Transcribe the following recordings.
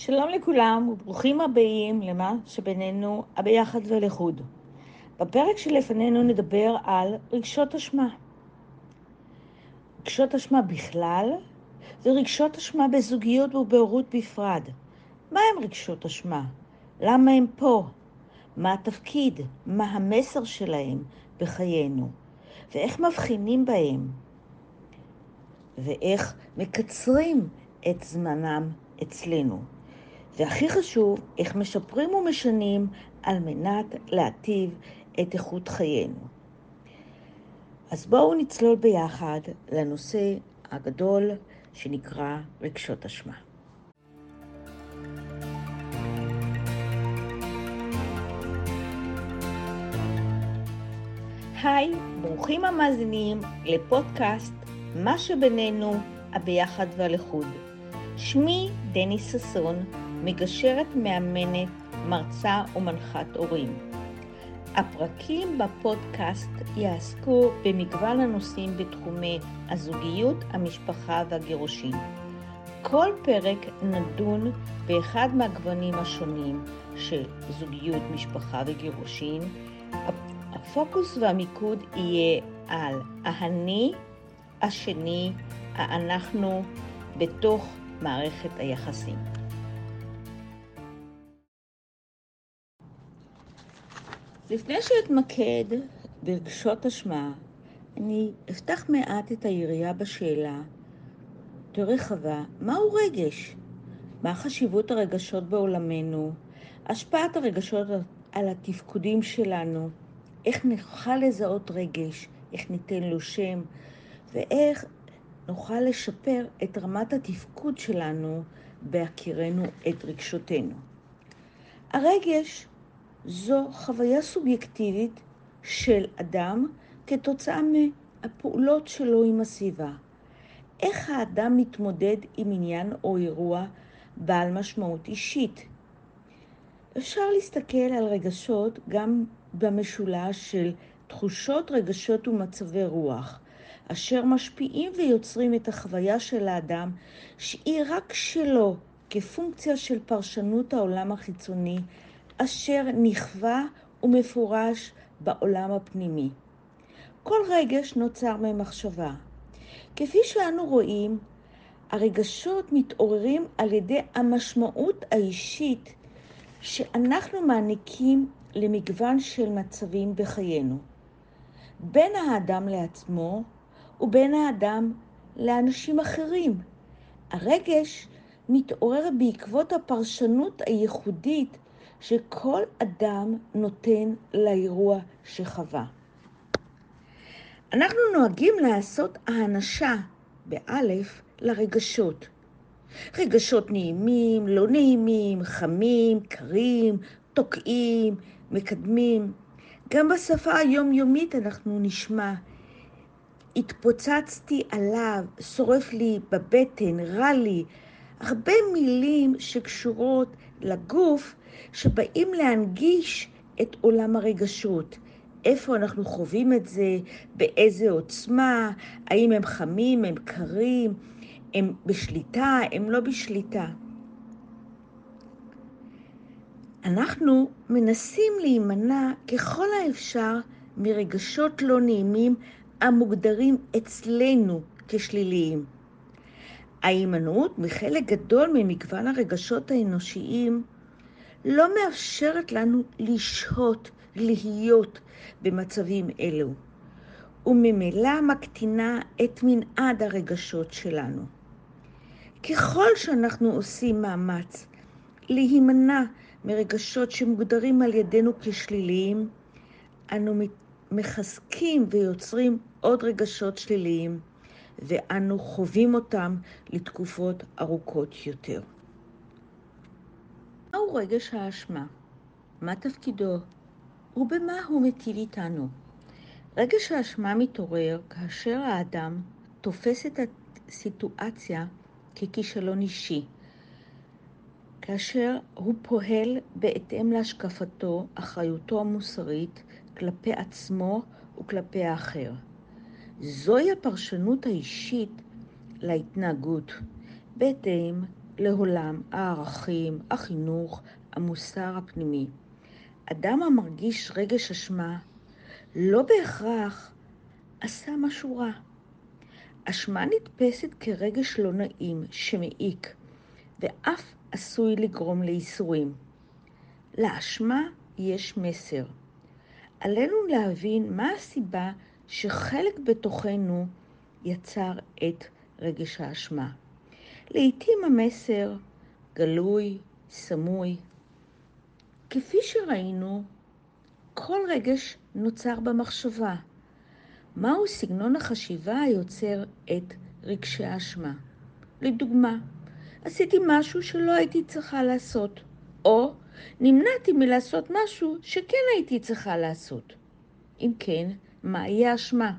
שלום לכולם וברוכים הבאים למה שבינינו הביחד ולחוד. בפרק שלפנינו נדבר על רגשות אשמה. רגשות אשמה בכלל ורגשות אשמה בזוגיות ובהורות בפרד. מה הם רגשות אשמה? למה הם פה? מה התפקיד? מה המסר שלהם בחיינו? ואיך מבחינים בהם? ואיך מקצרים את זמנם אצלנו. והכי חשוב, איך משפרים ומשנים על מנת להטיב את איכות חיינו. אז בואו נצלול ביחד לנושא הגדול שנקרא רגשות אשמה. היי, ברוכים המאזינים לפודקאסט מה שבינינו, הביחד והלחוד. שמי דני ששון, מגשרת מאמנת, מרצה ומנחת הורים. הפרקים בפודקאסט יעסקו במגוון הנושאים בתחומי הזוגיות, המשפחה והגירושין. כל פרק נדון באחד מהגוונים השונים של זוגיות, משפחה וגירושין. הפוקוס והמיקוד יהיה על האני, השני, האנחנו, בתוך מערכת היחסים. לפני שאתמקד ברגשות אשמה, אני אפתח מעט את היריעה בשאלה יותר רחבה, מהו רגש? מה חשיבות הרגשות בעולמנו? השפעת הרגשות על התפקודים שלנו? איך נוכל לזהות רגש? איך ניתן לו שם? ואיך נוכל לשפר את רמת התפקוד שלנו בהכירנו את רגשותינו. הרגש זו חוויה סובייקטיבית של אדם כתוצאה מהפעולות שלו עם הסביבה. איך האדם מתמודד עם עניין או אירוע בעל משמעות אישית. אפשר להסתכל על רגשות גם במשולש של תחושות, רגשות ומצבי רוח, אשר משפיעים ויוצרים את החוויה של האדם שהיא רק שלו, כפונקציה של פרשנות העולם החיצוני אשר נכווה ומפורש בעולם הפנימי. כל רגש נוצר ממחשבה. כפי שאנו רואים, הרגשות מתעוררים על ידי המשמעות האישית שאנחנו מעניקים למגוון של מצבים בחיינו. בין האדם לעצמו ובין האדם לאנשים אחרים. הרגש מתעורר בעקבות הפרשנות הייחודית שכל אדם נותן לאירוע שחווה. אנחנו נוהגים לעשות האנשה, באלף, לרגשות. רגשות נעימים, לא נעימים, חמים, קרים, תוקעים, מקדמים. גם בשפה היומיומית אנחנו נשמע התפוצצתי עליו, שורף לי בבטן, רע לי. הרבה מילים שקשורות לגוף שבאים להנגיש את עולם הרגשות. איפה אנחנו חווים את זה, באיזה עוצמה, האם הם חמים, הם קרים, הם בשליטה, הם לא בשליטה. אנחנו מנסים להימנע ככל האפשר מרגשות לא נעימים המוגדרים אצלנו כשליליים. ההימנעות מחלק גדול ממגוון הרגשות האנושיים לא מאפשרת לנו לשהות, להיות במצבים אלו, וממילא מקטינה את מנעד הרגשות שלנו. ככל שאנחנו עושים מאמץ להימנע מרגשות שמוגדרים על ידינו כשליליים, אנו מחזקים ויוצרים עוד רגשות שליליים, ואנו חווים אותם לתקופות ארוכות יותר. מהו רגש האשמה? מה תפקידו? ובמה הוא מטיל איתנו? רגש האשמה מתעורר כאשר האדם תופס את הסיטואציה ככישלון אישי, כאשר הוא פועל בהתאם להשקפתו, אחריותו המוסרית כלפי עצמו וכלפי האחר. זוהי הפרשנות האישית להתנהגות, בהתאם לעולם הערכים, החינוך, המוסר הפנימי. אדם המרגיש רגש אשמה לא בהכרח עשה משהו רע. אשמה נתפסת כרגש לא נעים שמעיק, ואף עשוי לגרום לייסורים. לאשמה יש מסר. עלינו להבין מה הסיבה שחלק בתוכנו יצר את רגש האשמה. לעתים המסר גלוי, סמוי. כפי שראינו, כל רגש נוצר במחשבה. מהו סגנון החשיבה היוצר את רגשי האשמה? לדוגמה, עשיתי משהו שלא הייתי צריכה לעשות, או נמנעתי מלעשות משהו שכן הייתי צריכה לעשות. אם כן, מהי האשמה?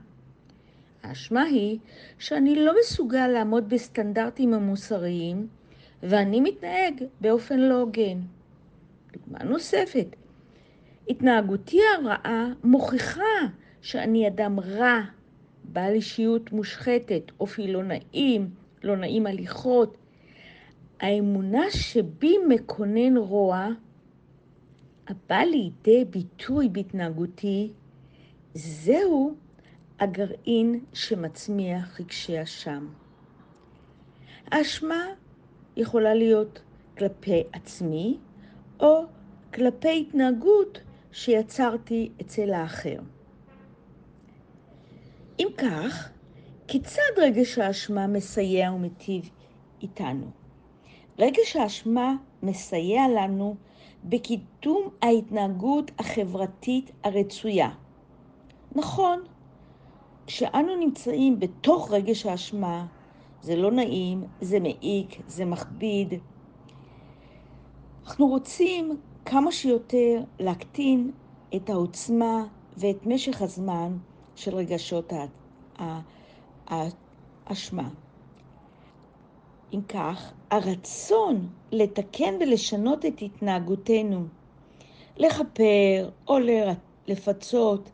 האשמה היא שאני לא מסוגל לעמוד בסטנדרטים המוסריים ואני מתנהג באופן לא הוגן. דוגמה נוספת, התנהגותי הרעה מוכיחה שאני אדם רע, בעל אישיות מושחתת, אופי לא נעים, לא נעים הליכות. האמונה שבי מקונן רוע, הבא לידי ביטוי בהתנהגותי, זהו הגרעין שמצמיח רגשי אשם. האשמה יכולה להיות כלפי עצמי או כלפי התנהגות שיצרתי אצל האחר. אם כך, כיצד רגש האשמה מסייע ומיטיב איתנו? רגש האשמה מסייע לנו בקידום ההתנהגות החברתית הרצויה. נכון, כשאנו נמצאים בתוך רגש האשמה, זה לא נעים, זה מעיק, זה מכביד. אנחנו רוצים כמה שיותר להקטין את העוצמה ואת משך הזמן של רגשות האשמה. אם כך, הרצון לתקן ולשנות את התנהגותנו, לכפר או לפצות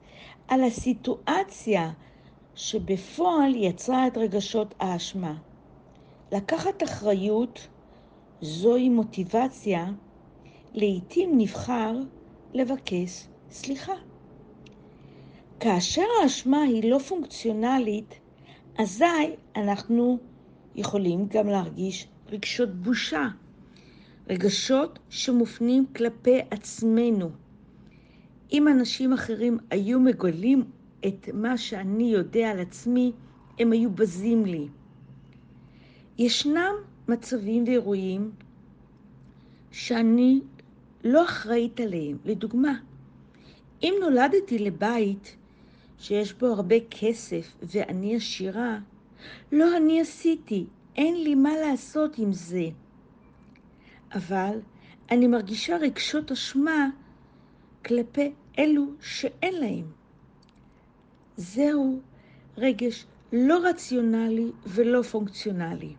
על הסיטואציה שבפועל יצרה את רגשות האשמה. לקחת אחריות זוהי מוטיבציה, לעתים נבחר לבקש סליחה. כאשר האשמה היא לא פונקציונלית, אזי אנחנו יכולים גם להרגיש רגשות בושה, רגשות שמופנים כלפי עצמנו. אם אנשים אחרים היו מגלים את מה שאני יודע על עצמי, הם היו בזים לי. ישנם מצבים ואירועים שאני לא אחראית עליהם. לדוגמה, אם נולדתי לבית שיש בו הרבה כסף ואני עשירה, לא אני עשיתי, אין לי מה לעשות עם זה. אבל אני מרגישה רגשות אשמה כלפי אלו שאין להם. זהו רגש לא רציונלי ולא פונקציונלי.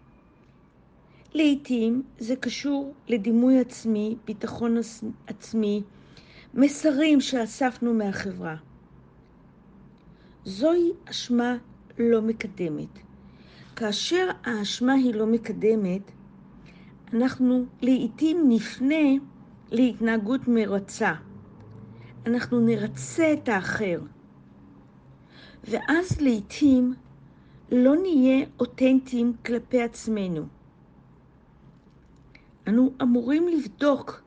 לעתים זה קשור לדימוי עצמי, ביטחון עצמי, מסרים שאספנו מהחברה. זוהי אשמה לא מקדמת. כאשר האשמה היא לא מקדמת, אנחנו לעתים נפנה להתנהגות מרצה. אנחנו נרצה את האחר. ואז לעתים לא נהיה אותנטיים כלפי עצמנו. אנו אמורים לבדוק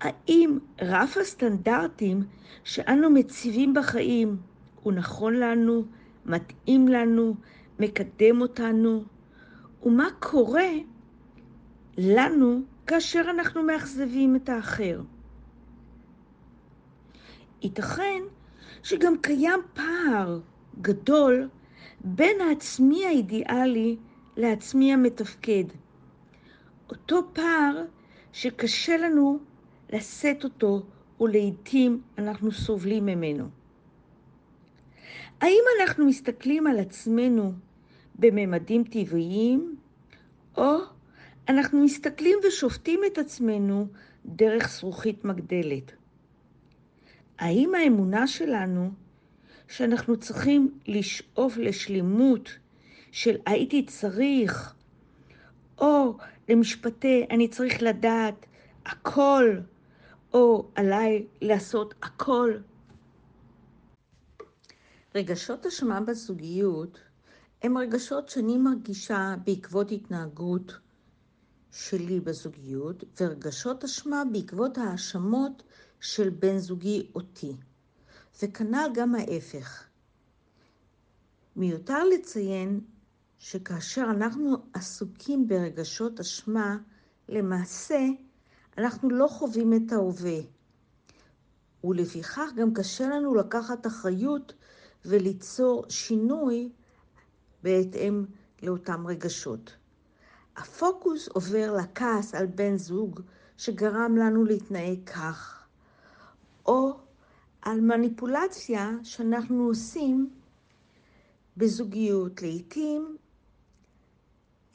האם רף הסטנדרטים שאנו מציבים בחיים הוא נכון לנו, מתאים לנו, מקדם אותנו, ומה קורה לנו כאשר אנחנו מאכזבים את האחר. ייתכן שגם קיים פער גדול בין העצמי האידיאלי לעצמי המתפקד. אותו פער שקשה לנו לשאת אותו ולעיתים אנחנו סובלים ממנו. האם אנחנו מסתכלים על עצמנו בממדים טבעיים, או אנחנו מסתכלים ושופטים את עצמנו דרך זכוכית מגדלת? האם האמונה שלנו שאנחנו צריכים לשאוף לשלימות של הייתי צריך, או למשפטי אני צריך לדעת הכל, או עליי לעשות הכל. רגשות אשמה בזוגיות הם רגשות שאני מרגישה בעקבות התנהגות שלי בזוגיות, ורגשות אשמה בעקבות האשמות של בן זוגי אותי. וכנ"ל גם ההפך. מיותר לציין שכאשר אנחנו עסוקים ברגשות אשמה, למעשה אנחנו לא חווים את ההווה. ולפיכך גם קשה לנו לקחת אחריות וליצור שינוי בהתאם לאותם רגשות. הפוקוס עובר לכעס על בן זוג שגרם לנו להתנהג כך, או על מניפולציה שאנחנו עושים בזוגיות. לעתים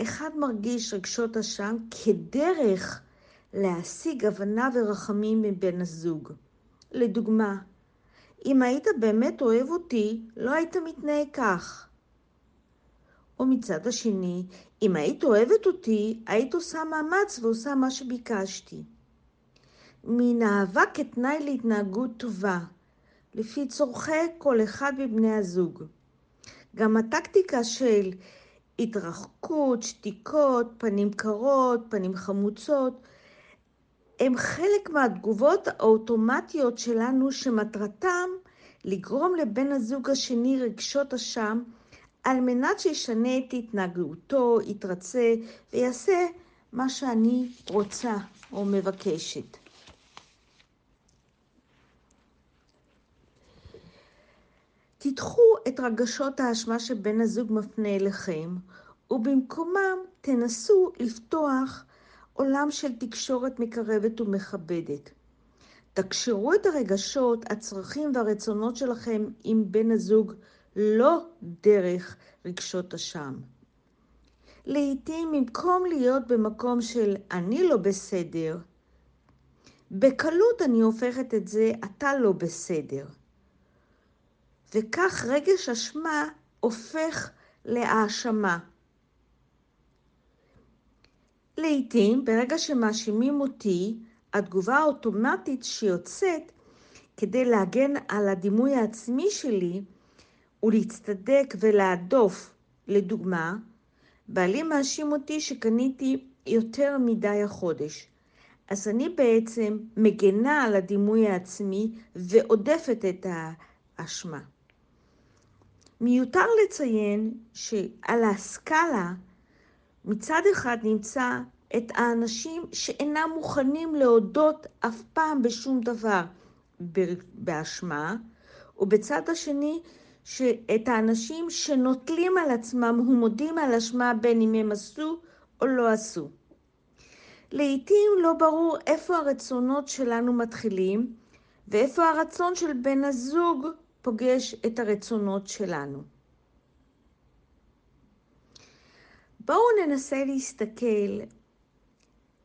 אחד מרגיש רגשות אשם כדרך להשיג הבנה ורחמים מבן הזוג. לדוגמה, אם היית באמת אוהב אותי, לא היית מתנהג כך. או מצד השני, אם היית אוהבת אותי, היית עושה מאמץ ועושה מה שביקשתי. מן אהבה כתנאי להתנהגות טובה, לפי צורכי כל אחד מבני הזוג. גם הטקטיקה של התרחקות, שתיקות, פנים קרות, פנים חמוצות, הם חלק מהתגובות האוטומטיות שלנו שמטרתם לגרום לבן הזוג השני רגשות אשם על מנת שישנה את התנהגותו, יתרצה ויעשה מה שאני רוצה או מבקשת. תדחו את רגשות האשמה שבן הזוג מפנה אליכם, ובמקומם תנסו לפתוח עולם של תקשורת מקרבת ומכבדת. תקשרו את הרגשות, הצרכים והרצונות שלכם עם בן הזוג לא דרך רגשות אשם. לעתים במקום להיות במקום של אני לא בסדר, בקלות אני הופכת את זה אתה לא בסדר. וכך רגש אשמה הופך להאשמה. לעתים, ברגע שמאשימים אותי, התגובה האוטומטית שיוצאת כדי להגן על הדימוי העצמי שלי ולהצטדק ולהדוף, לדוגמה, בעלי מאשים אותי שקניתי יותר מדי החודש. אז אני בעצם מגנה על הדימוי העצמי ועודפת את האשמה. מיותר לציין שעל הסקאלה מצד אחד נמצא את האנשים שאינם מוכנים להודות אף פעם בשום דבר באשמה, ובצד השני שאת האנשים שנוטלים על עצמם ומודים על אשמה בין אם הם עשו או לא עשו. לעתים לא ברור איפה הרצונות שלנו מתחילים ואיפה הרצון של בן הזוג פוגש את הרצונות שלנו. בואו ננסה להסתכל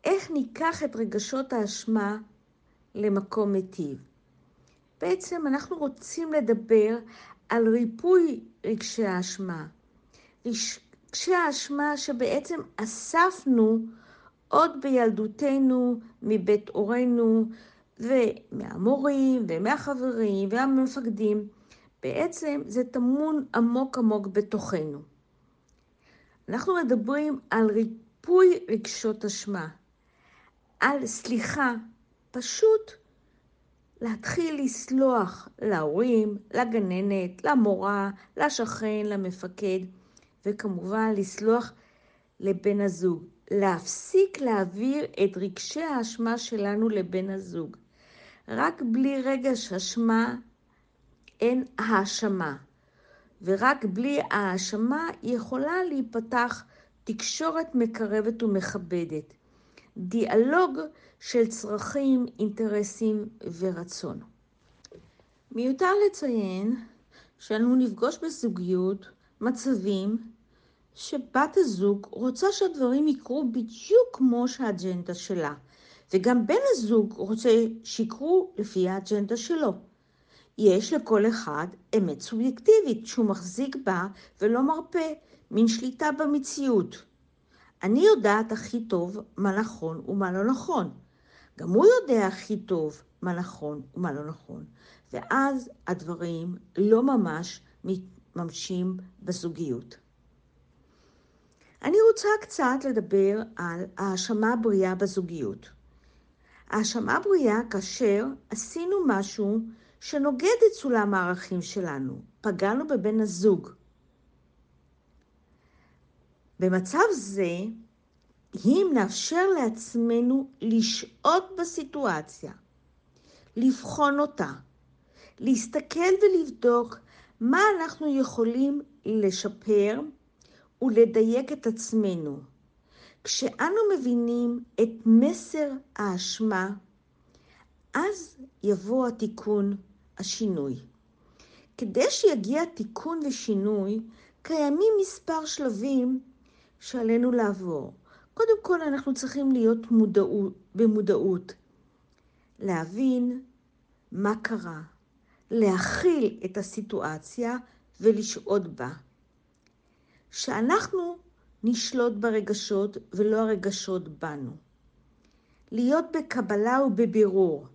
איך ניקח את רגשות האשמה למקום מיטיב. בעצם אנחנו רוצים לדבר על ריפוי רגשי האשמה. רגשי האשמה שבעצם אספנו עוד בילדותנו מבית הורינו ומהמורים ומהחברים והמפקדים. בעצם זה טמון עמוק עמוק בתוכנו. אנחנו מדברים על ריפוי רגשות אשמה, על סליחה, פשוט להתחיל לסלוח להורים, לגננת, למורה, לשכן, למפקד, וכמובן לסלוח לבן הזוג. להפסיק להעביר את רגשי האשמה שלנו לבן הזוג. רק בלי רגש אשמה אין האשמה, ורק בלי האשמה יכולה להיפתח תקשורת מקרבת ומכבדת. דיאלוג של צרכים, אינטרסים ורצון. מיותר לציין שאנו נפגוש בזוגיות מצבים שבת הזוג רוצה שהדברים יקרו בדיוק כמו שהאג'נדה שלה, וגם בן הזוג רוצה שיקרו לפי האג'נדה שלו. יש לכל אחד אמת סובייקטיבית שהוא מחזיק בה ולא מרפה, מין שליטה במציאות. אני יודעת הכי טוב מה נכון ומה לא נכון. גם הוא יודע הכי טוב מה נכון ומה לא נכון. ואז הדברים לא ממש מתממשים בזוגיות. אני רוצה קצת לדבר על האשמה בריאה בזוגיות. האשמה בריאה כאשר עשינו משהו שנוגד את סולם הערכים שלנו, פגענו בבן הזוג. במצב זה, אם נאפשר לעצמנו לשהות בסיטואציה, לבחון אותה, להסתכל ולבדוק מה אנחנו יכולים לשפר ולדייק את עצמנו. כשאנו מבינים את מסר האשמה, אז יבוא התיקון, השינוי. כדי שיגיע תיקון ושינוי, קיימים מספר שלבים שעלינו לעבור. קודם כל אנחנו צריכים להיות מודעות, במודעות, להבין מה קרה, להכיל את הסיטואציה ולשהות בה. שאנחנו נשלוט ברגשות ולא הרגשות בנו. להיות בקבלה ובבירור.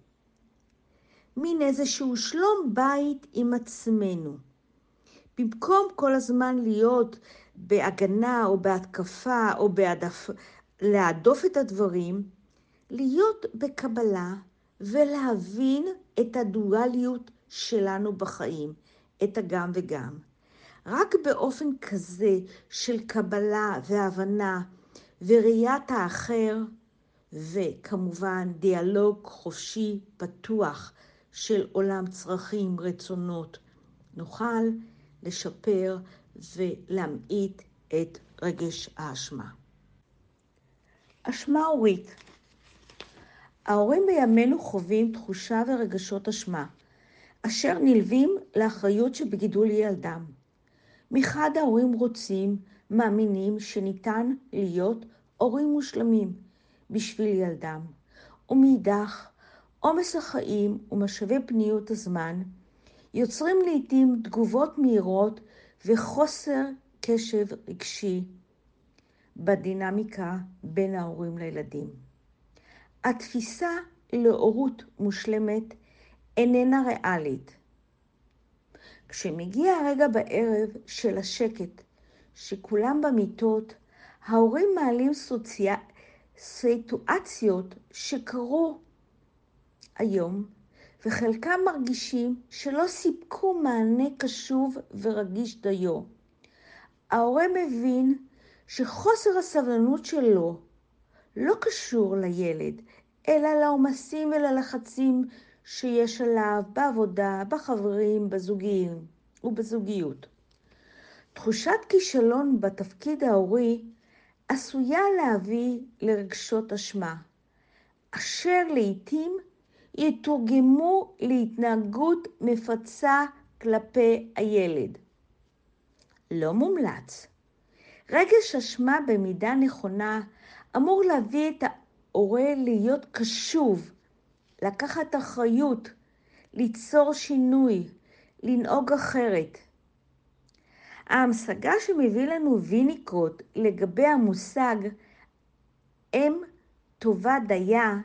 מין איזשהו שלום בית עם עצמנו. במקום כל הזמן להיות בהגנה או בהתקפה או בהעדף, להדוף את הדברים, להיות בקבלה ולהבין את הדואליות שלנו בחיים, את הגם וגם. רק באופן כזה של קבלה והבנה וראיית האחר, וכמובן דיאלוג חופשי, פתוח של עולם צרכים, רצונות, נוכל לשפר ולהמעיט את רגש האשמה. אשמה הורית ההורים בימינו חווים תחושה ורגשות אשמה, אשר נלווים לאחריות שבגידול ילדם. מחד ההורים רוצים, מאמינים שניתן להיות הורים מושלמים בשביל ילדם, ומאידך עומס החיים ומשאבי פניות הזמן יוצרים לעתים תגובות מהירות וחוסר קשב רגשי בדינמיקה בין ההורים לילדים. התפיסה להורות מושלמת איננה ריאלית. כשמגיע הרגע בערב של השקט, שכולם במיטות, ההורים מעלים סוציה... סיטואציות שקרו היום, וחלקם מרגישים שלא סיפקו מענה קשוב ורגיש דיו. ההורה מבין שחוסר הסבלנות שלו לא קשור לילד, אלא לעומסים וללחצים שיש עליו בעבודה, בחברים, בזוגיים ובזוגיות. תחושת כישלון בתפקיד ההורי עשויה להביא לרגשות אשמה, אשר לעתים יתורגמו להתנהגות מפצה כלפי הילד. לא מומלץ. רגש אשמה במידה נכונה אמור להביא את ההורה להיות קשוב, לקחת אחריות, ליצור שינוי, לנהוג אחרת. ההמשגה שמביא לנו ויניקוט לגבי המושג אם טובה דייה,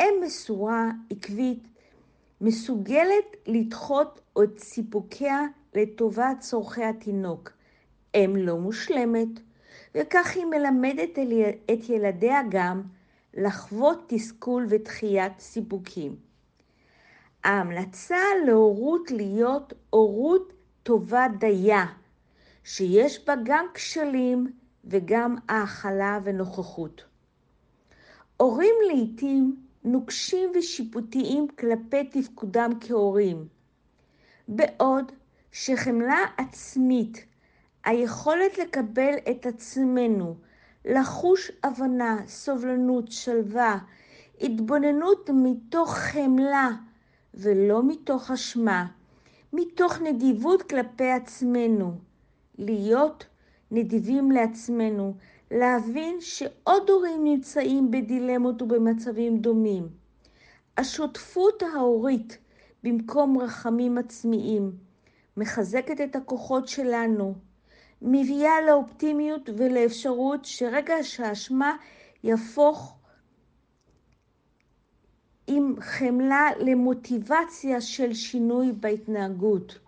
אם מסורה, עקבית, מסוגלת לדחות את סיפוקיה לטובת צורכי התינוק. אם לא מושלמת, וכך היא מלמדת את ילדיה גם לחוות תסכול ודחיית סיפוקים. ההמלצה להורות להיות הורות טובה דייה, שיש בה גם כשלים וגם האכלה ונוכחות. הורים לעתים נוקשים ושיפוטיים כלפי תפקודם כהורים, בעוד שחמלה עצמית היכולת לקבל את עצמנו, לחוש הבנה, סובלנות, שלווה, התבוננות מתוך חמלה ולא מתוך אשמה, מתוך נדיבות כלפי עצמנו, להיות נדיבים לעצמנו, להבין שעוד הורים נמצאים בדילמות ובמצבים דומים. השותפות ההורית במקום רחמים עצמיים מחזקת את הכוחות שלנו, מביאה לאופטימיות ולאפשרות שרגע שהאשמה יהפוך עם חמלה למוטיבציה של שינוי בהתנהגות.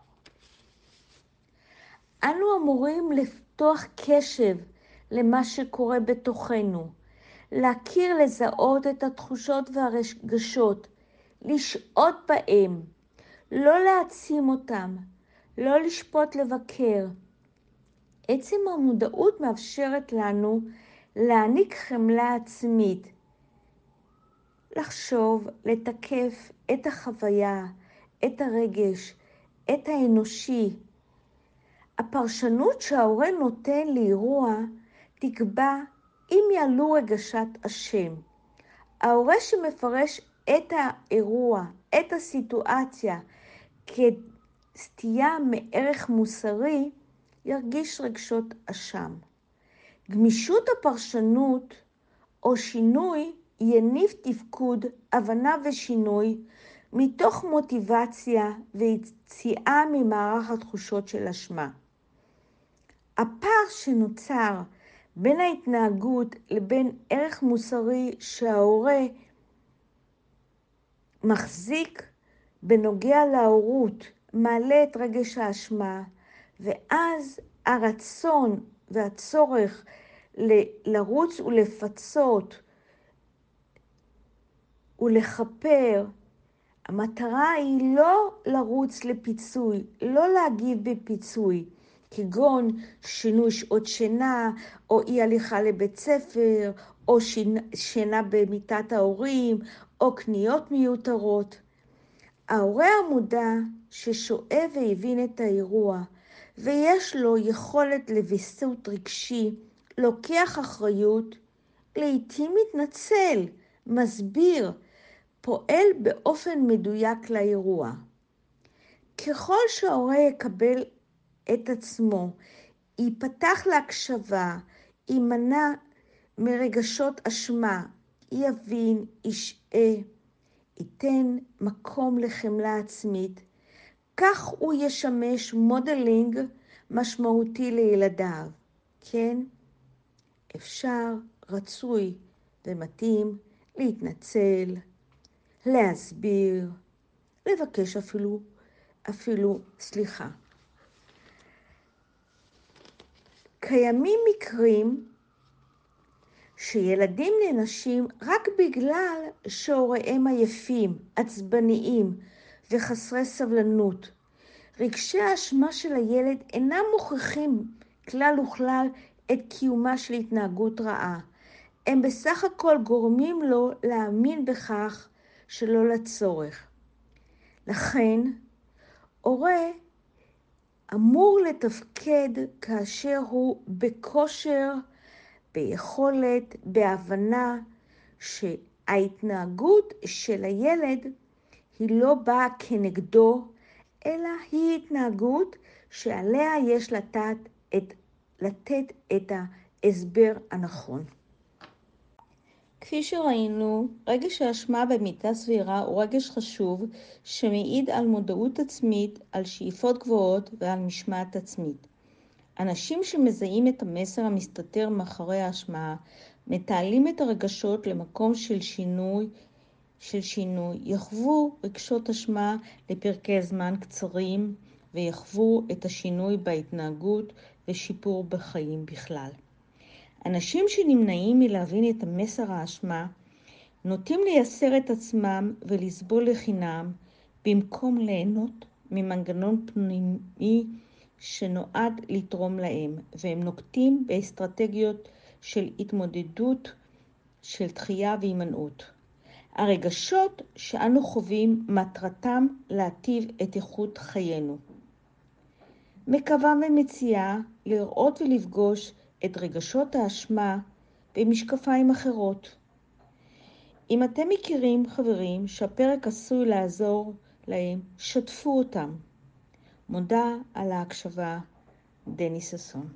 אנו אמורים לפתוח קשב למה שקורה בתוכנו, להכיר, לזהות את התחושות והרגשות, לשהות בהם, לא להעצים אותם, לא לשפוט לבקר. עצם המודעות מאפשרת לנו להעניק חמלה עצמית, לחשוב, לתקף את החוויה, את הרגש, את האנושי. הפרשנות שההורה נותן לאירוע תקבע אם יעלו רגשת אשם. ההורה שמפרש את האירוע, את הסיטואציה, כסטייה מערך מוסרי, ירגיש רגשות אשם. גמישות הפרשנות או שינוי יניב תפקוד, הבנה ושינוי מתוך מוטיבציה ויציאה ממערך התחושות של אשמה. הפער שנוצר בין ההתנהגות לבין ערך מוסרי שההורה מחזיק בנוגע להורות, מעלה את רגש האשמה, ואז הרצון והצורך לרוץ ולפצות ולכפר, המטרה היא לא לרוץ לפיצוי, לא להגיב בפיצוי, כגון שינוי שעות שינה, או אי הליכה לבית ספר, או שינה במיטת ההורים, או קניות מיותרות. ההורה המודע ששואב והבין את האירוע, ויש לו יכולת לוויסות רגשי, לוקח אחריות, לעתים מתנצל, מסביר, פועל באופן מדויק לאירוע. ככל שההורה יקבל את עצמו, ייפתח להקשבה, יימנע מרגשות אשמה, יבין, ישעה, ייתן מקום לחמלה עצמית, כך הוא ישמש modeling משמעותי לילדיו. כן, אפשר, רצוי ומתאים להתנצל, להסביר, לבקש אפילו, אפילו סליחה. קיימים מקרים שילדים נענשים רק בגלל שהוריהם עייפים, עצבניים וחסרי סבלנות. רגשי האשמה של הילד אינם מוכיחים כלל וכלל את קיומה של התנהגות רעה. הם בסך הכל גורמים לו להאמין בכך שלא לצורך. לכן, הורה אמור לתפקד כאשר הוא בכושר, ביכולת, בהבנה שההתנהגות של הילד היא לא באה כנגדו, אלא היא התנהגות שעליה יש לתת את, לתת את ההסבר הנכון. כפי שראינו, רגש האשמה במידה סבירה הוא רגש חשוב שמעיד על מודעות עצמית, על שאיפות גבוהות ועל משמעת עצמית. אנשים שמזהים את המסר המסתתר מאחורי האשמה, מתעלים את הרגשות למקום של שינוי, של שינוי, יחוו רגשות אשמה לפרקי זמן קצרים ויחוו את השינוי בהתנהגות ושיפור בחיים בכלל. אנשים שנמנעים מלהבין את המסר האשמה, נוטים לייסר את עצמם ולסבול לחינם, במקום ליהנות ממנגנון פנימי שנועד לתרום להם, והם נוקטים באסטרטגיות של התמודדות, של דחייה והימנעות. הרגשות שאנו חווים מטרתם להטיב את איכות חיינו. מקווה ומציעה לראות ולפגוש את רגשות האשמה במשקפיים אחרות. אם אתם מכירים חברים שהפרק עשוי לעזור להם, שתפו אותם. מודה על ההקשבה, דני ששון.